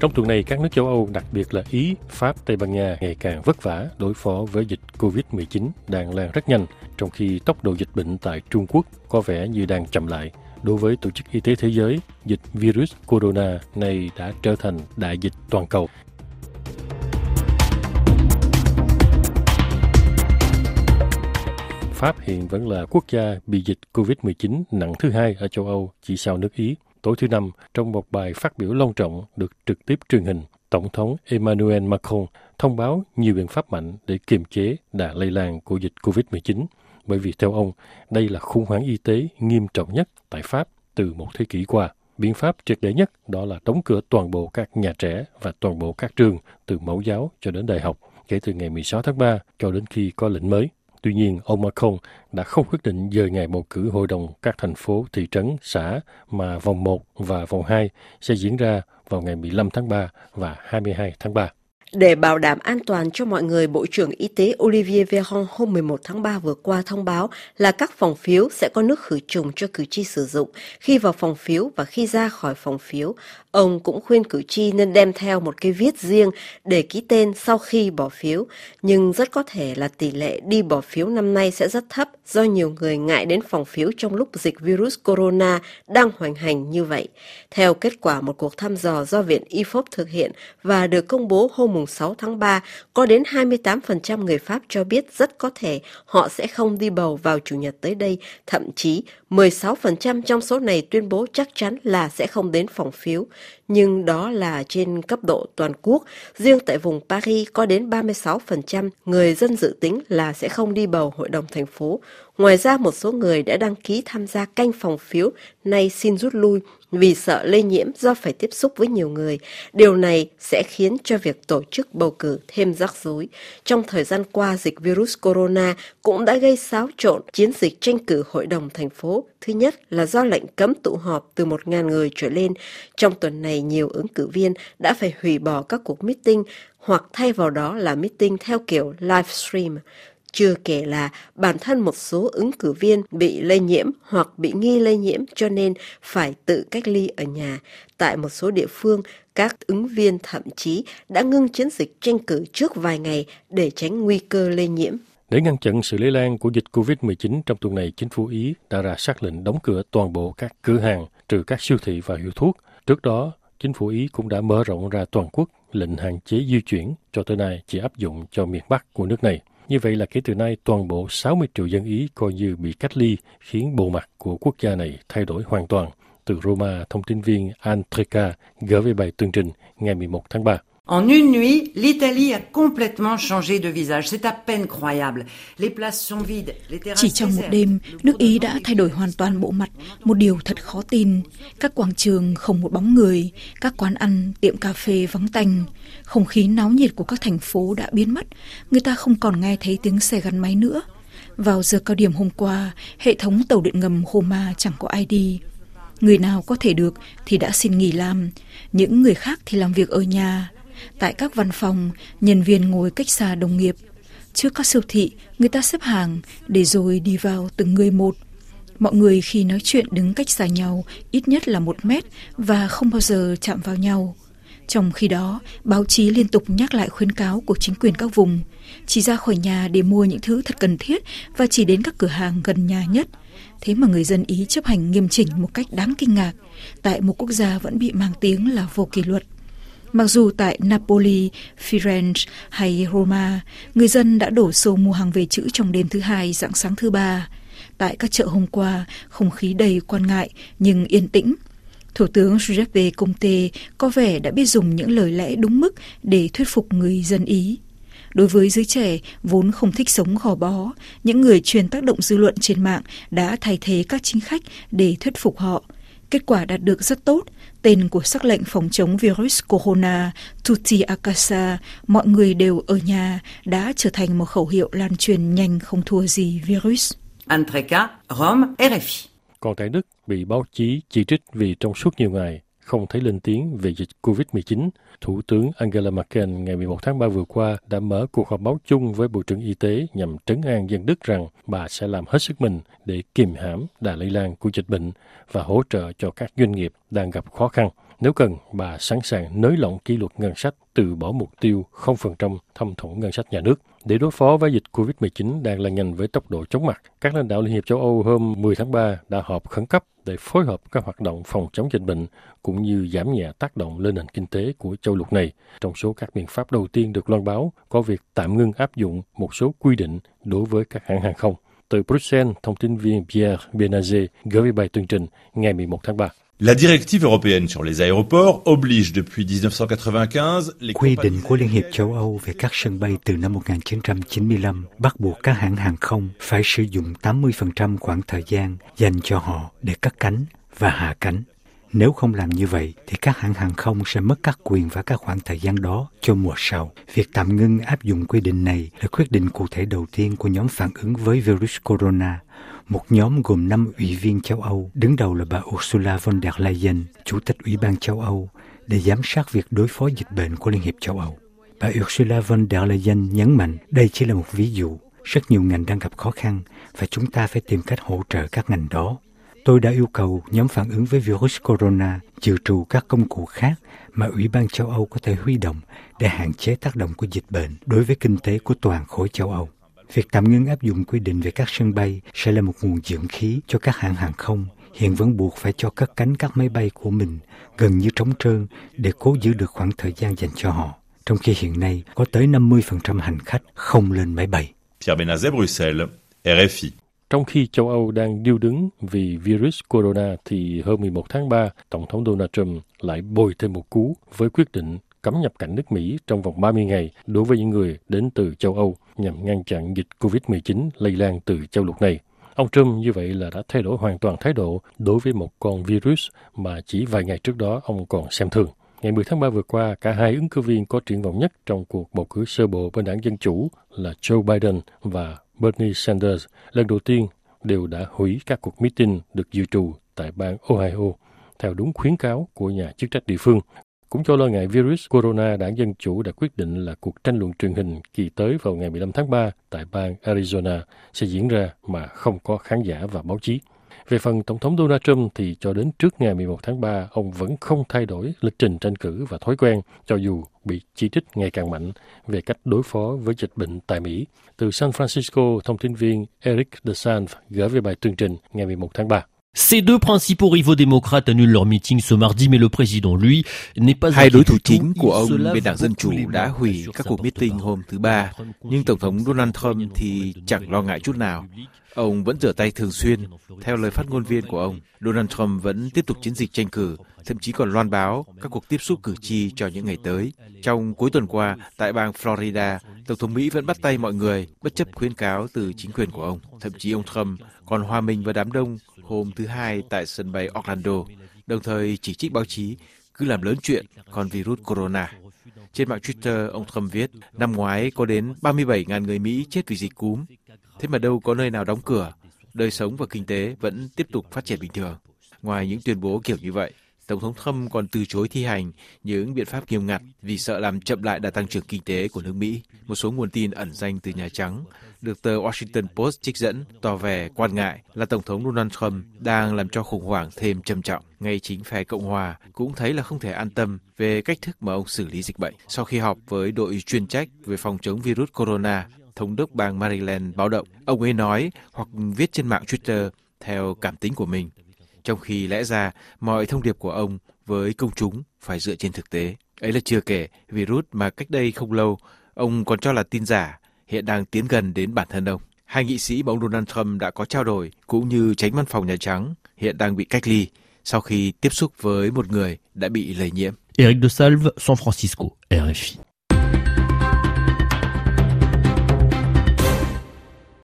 Trong tuần này, các nước châu Âu, đặc biệt là Ý, Pháp, Tây Ban Nha ngày càng vất vả đối phó với dịch COVID-19 đang lan rất nhanh, trong khi tốc độ dịch bệnh tại Trung Quốc có vẻ như đang chậm lại. Đối với Tổ chức Y tế Thế giới, dịch virus corona này đã trở thành đại dịch toàn cầu. Pháp hiện vẫn là quốc gia bị dịch COVID-19 nặng thứ hai ở châu Âu, chỉ sau nước Ý. Tối thứ Năm, trong một bài phát biểu long trọng được trực tiếp truyền hình, Tổng thống Emmanuel Macron thông báo nhiều biện pháp mạnh để kiềm chế đà lây lan của dịch COVID-19, bởi vì theo ông, đây là khủng hoảng y tế nghiêm trọng nhất tại Pháp từ một thế kỷ qua. Biện pháp triệt để nhất đó là đóng cửa toàn bộ các nhà trẻ và toàn bộ các trường từ mẫu giáo cho đến đại học kể từ ngày 16 tháng 3 cho đến khi có lệnh mới. Tuy nhiên, ông Macron đã không quyết định dời ngày bầu cử hội đồng các thành phố, thị trấn, xã mà vòng 1 và vòng 2 sẽ diễn ra vào ngày 15 tháng 3 và 22 tháng 3. Để bảo đảm an toàn cho mọi người, Bộ trưởng Y tế Olivier Véran hôm 11 tháng 3 vừa qua thông báo là các phòng phiếu sẽ có nước khử trùng cho cử tri sử dụng khi vào phòng phiếu và khi ra khỏi phòng phiếu. Ông cũng khuyên cử tri nên đem theo một cái viết riêng để ký tên sau khi bỏ phiếu, nhưng rất có thể là tỷ lệ đi bỏ phiếu năm nay sẽ rất thấp do nhiều người ngại đến phòng phiếu trong lúc dịch virus corona đang hoành hành như vậy. Theo kết quả một cuộc thăm dò do Viện IFOP thực hiện và được công bố hôm 6 tháng 3, có đến 28% người Pháp cho biết rất có thể họ sẽ không đi bầu vào Chủ nhật tới đây, thậm chí 16% trong số này tuyên bố chắc chắn là sẽ không đến phòng phiếu nhưng đó là trên cấp độ toàn quốc. Riêng tại vùng Paris có đến 36% người dân dự tính là sẽ không đi bầu hội đồng thành phố. Ngoài ra một số người đã đăng ký tham gia canh phòng phiếu nay xin rút lui vì sợ lây nhiễm do phải tiếp xúc với nhiều người. Điều này sẽ khiến cho việc tổ chức bầu cử thêm rắc rối. Trong thời gian qua, dịch virus corona cũng đã gây xáo trộn chiến dịch tranh cử hội đồng thành phố. Thứ nhất là do lệnh cấm tụ họp từ 1.000 người trở lên. Trong tuần này, nhiều ứng cử viên đã phải hủy bỏ các cuộc meeting hoặc thay vào đó là meeting theo kiểu livestream. Chưa kể là bản thân một số ứng cử viên bị lây nhiễm hoặc bị nghi lây nhiễm cho nên phải tự cách ly ở nhà. Tại một số địa phương, các ứng viên thậm chí đã ngưng chiến dịch tranh cử trước vài ngày để tránh nguy cơ lây nhiễm. Để ngăn chặn sự lây lan của dịch COVID-19 trong tuần này, chính phủ Ý đã ra xác lệnh đóng cửa toàn bộ các cửa hàng, trừ các siêu thị và hiệu thuốc. Trước đó, chính phủ Ý cũng đã mở rộng ra toàn quốc lệnh hạn chế di chuyển cho tới nay chỉ áp dụng cho miền Bắc của nước này. Như vậy là kể từ nay, toàn bộ 60 triệu dân Ý coi như bị cách ly, khiến bộ mặt của quốc gia này thay đổi hoàn toàn. Từ Roma, thông tin viên Antreka gửi về bài tường trình ngày 11 tháng 3. En une nuit, l'Italie a complètement changé de visage. C'est à peine croyable. Les places sont vides, les terrasses Chỉ trong một đêm, nước Ý đã thay đổi hoàn toàn bộ mặt, một điều thật khó tin. Các quảng trường không một bóng người, các quán ăn, tiệm cà phê vắng tanh. Không khí náo nhiệt của các thành phố đã biến mất, người ta không còn nghe thấy tiếng xe gắn máy nữa. Vào giờ cao điểm hôm qua, hệ thống tàu điện ngầm Homa chẳng có ai đi. Người nào có thể được thì đã xin nghỉ làm, những người khác thì làm việc ở nhà. Tại các văn phòng, nhân viên ngồi cách xa đồng nghiệp. Trước các siêu thị, người ta xếp hàng để rồi đi vào từng người một. Mọi người khi nói chuyện đứng cách xa nhau ít nhất là một mét và không bao giờ chạm vào nhau. Trong khi đó, báo chí liên tục nhắc lại khuyến cáo của chính quyền các vùng, chỉ ra khỏi nhà để mua những thứ thật cần thiết và chỉ đến các cửa hàng gần nhà nhất. Thế mà người dân Ý chấp hành nghiêm chỉnh một cách đáng kinh ngạc, tại một quốc gia vẫn bị mang tiếng là vô kỷ luật. Mặc dù tại Napoli, Firenze hay Roma, người dân đã đổ xô mua hàng về chữ trong đêm thứ hai, dạng sáng thứ ba. Tại các chợ hôm qua, không khí đầy quan ngại nhưng yên tĩnh. Thủ tướng Giuseppe Conte có vẻ đã biết dùng những lời lẽ đúng mức để thuyết phục người dân Ý. Đối với giới trẻ vốn không thích sống gò bó, những người truyền tác động dư luận trên mạng đã thay thế các chính khách để thuyết phục họ. Kết quả đạt được rất tốt, Tên của sắc lệnh phòng chống virus corona Tutti a casa, mọi người đều ở nhà, đã trở thành một khẩu hiệu lan truyền nhanh không thua gì virus. Antreca, Rome, RFI. Còn tại Đức, bị báo chí chỉ trích vì trong suốt nhiều ngày không thấy lên tiếng về dịch COVID-19, Thủ tướng Angela Merkel ngày 11 tháng 3 vừa qua đã mở cuộc họp báo chung với Bộ trưởng Y tế nhằm trấn an dân Đức rằng bà sẽ làm hết sức mình để kiềm hãm đà lây lan của dịch bệnh và hỗ trợ cho các doanh nghiệp đang gặp khó khăn. Nếu cần, bà sẵn sàng nới lỏng kỷ luật ngân sách, từ bỏ mục tiêu 0% thâm thủng ngân sách nhà nước. Để đối phó với dịch COVID-19 đang lan nhanh với tốc độ chóng mặt, các lãnh đạo Liên hiệp châu Âu hôm 10 tháng 3 đã họp khẩn cấp để phối hợp các hoạt động phòng chống dịch bệnh cũng như giảm nhẹ tác động lên nền kinh tế của châu lục này. Trong số các biện pháp đầu tiên được loan báo có việc tạm ngưng áp dụng một số quy định đối với các hãng hàng không. Từ Bruxelles, thông tin viên Pierre Benazé gửi về bài tường trình ngày 11 tháng 3. La directive européenne sur les aéroports oblige depuis 1995 les Quy định của Liên hiệp châu Âu về các sân bay từ năm 1995 bắt buộc các hãng hàng không phải sử dụng 80% khoảng thời gian dành cho họ để cất cánh và hạ cánh. Nếu không làm như vậy thì các hãng hàng không sẽ mất các quyền và các khoảng thời gian đó cho mùa sau. Việc tạm ngưng áp dụng quy định này là quyết định cụ thể đầu tiên của nhóm phản ứng với virus corona một nhóm gồm năm ủy viên châu Âu, đứng đầu là bà Ursula von der Leyen, Chủ tịch Ủy ban châu Âu, để giám sát việc đối phó dịch bệnh của Liên hiệp châu Âu. Bà Ursula von der Leyen nhấn mạnh đây chỉ là một ví dụ. Rất nhiều ngành đang gặp khó khăn và chúng ta phải tìm cách hỗ trợ các ngành đó. Tôi đã yêu cầu nhóm phản ứng với virus corona dự trù các công cụ khác mà Ủy ban châu Âu có thể huy động để hạn chế tác động của dịch bệnh đối với kinh tế của toàn khối châu Âu. Việc tạm ngưng áp dụng quy định về các sân bay sẽ là một nguồn dưỡng khí cho các hãng hàng không hiện vẫn buộc phải cho cất cánh các máy bay của mình gần như trống trơn để cố giữ được khoảng thời gian dành cho họ, trong khi hiện nay có tới 50% hành khách không lên máy bay. Pierre Benazet, Bruxelles, RFI. Trong khi châu Âu đang điêu đứng vì virus corona thì hôm 11 tháng 3, Tổng thống Donald Trump lại bồi thêm một cú với quyết định cấm nhập cảnh nước Mỹ trong vòng 30 ngày đối với những người đến từ châu Âu nhằm ngăn chặn dịch COVID-19 lây lan từ châu lục này. Ông Trump như vậy là đã thay đổi hoàn toàn thái độ đối với một con virus mà chỉ vài ngày trước đó ông còn xem thường. Ngày 10 tháng 3 vừa qua, cả hai ứng cử viên có triển vọng nhất trong cuộc bầu cử sơ bộ bên đảng Dân Chủ là Joe Biden và Bernie Sanders lần đầu tiên đều đã hủy các cuộc meeting được dự trù tại bang Ohio theo đúng khuyến cáo của nhà chức trách địa phương. Cũng cho lo ngại virus corona, đảng Dân Chủ đã quyết định là cuộc tranh luận truyền hình kỳ tới vào ngày 15 tháng 3 tại bang Arizona sẽ diễn ra mà không có khán giả và báo chí. Về phần Tổng thống Donald Trump thì cho đến trước ngày 11 tháng 3, ông vẫn không thay đổi lịch trình tranh cử và thói quen, cho dù bị chỉ trích ngày càng mạnh về cách đối phó với dịch bệnh tại Mỹ. Từ San Francisco, thông tin viên Eric DeSantis gửi về bài tường trình ngày 11 tháng 3. Ces deux principaux rivaux démocrates annulent leur meeting ce mardi, mais le président, lui, n'est pas Hai đối thủ chính của ông bên đảng Dân Chủ đã hủy các cuộc meeting hôm thứ Ba, nhưng Tổng thống Donald Trump thì chẳng lo ngại chút nào. Ông vẫn rửa tay thường xuyên. Theo lời phát ngôn viên của ông, Donald Trump vẫn tiếp tục chiến dịch tranh cử, thậm chí còn loan báo các cuộc tiếp xúc cử tri cho những ngày tới. Trong cuối tuần qua, tại bang Florida, Tổng thống Mỹ vẫn bắt tay mọi người, bất chấp khuyến cáo từ chính quyền của ông. Thậm chí ông Trump còn hòa mình vào đám đông hôm thứ Hai tại sân bay Orlando, đồng thời chỉ trích báo chí cứ làm lớn chuyện còn virus corona. Trên mạng Twitter, ông Trump viết, năm ngoái có đến 37.000 người Mỹ chết vì dịch cúm. Thế mà đâu có nơi nào đóng cửa, đời sống và kinh tế vẫn tiếp tục phát triển bình thường. Ngoài những tuyên bố kiểu như vậy, Tổng thống Trump còn từ chối thi hành những biện pháp nghiêm ngặt vì sợ làm chậm lại đà tăng trưởng kinh tế của nước Mỹ. Một số nguồn tin ẩn danh từ Nhà Trắng được tờ Washington Post trích dẫn tỏ vẻ quan ngại là Tổng thống Donald Trump đang làm cho khủng hoảng thêm trầm trọng. Ngay chính phe Cộng hòa cũng thấy là không thể an tâm về cách thức mà ông xử lý dịch bệnh. Sau khi họp với đội chuyên trách về phòng chống virus corona, thống đốc bang Maryland báo động, ông ấy nói hoặc viết trên mạng Twitter theo cảm tính của mình trong khi lẽ ra mọi thông điệp của ông với công chúng phải dựa trên thực tế. Ấy là chưa kể virus mà cách đây không lâu ông còn cho là tin giả hiện đang tiến gần đến bản thân ông. Hai nghị sĩ mà ông Donald Trump đã có trao đổi cũng như tránh văn phòng Nhà Trắng hiện đang bị cách ly sau khi tiếp xúc với một người đã bị lây nhiễm. Eric de Salve, San Francisco, RFI.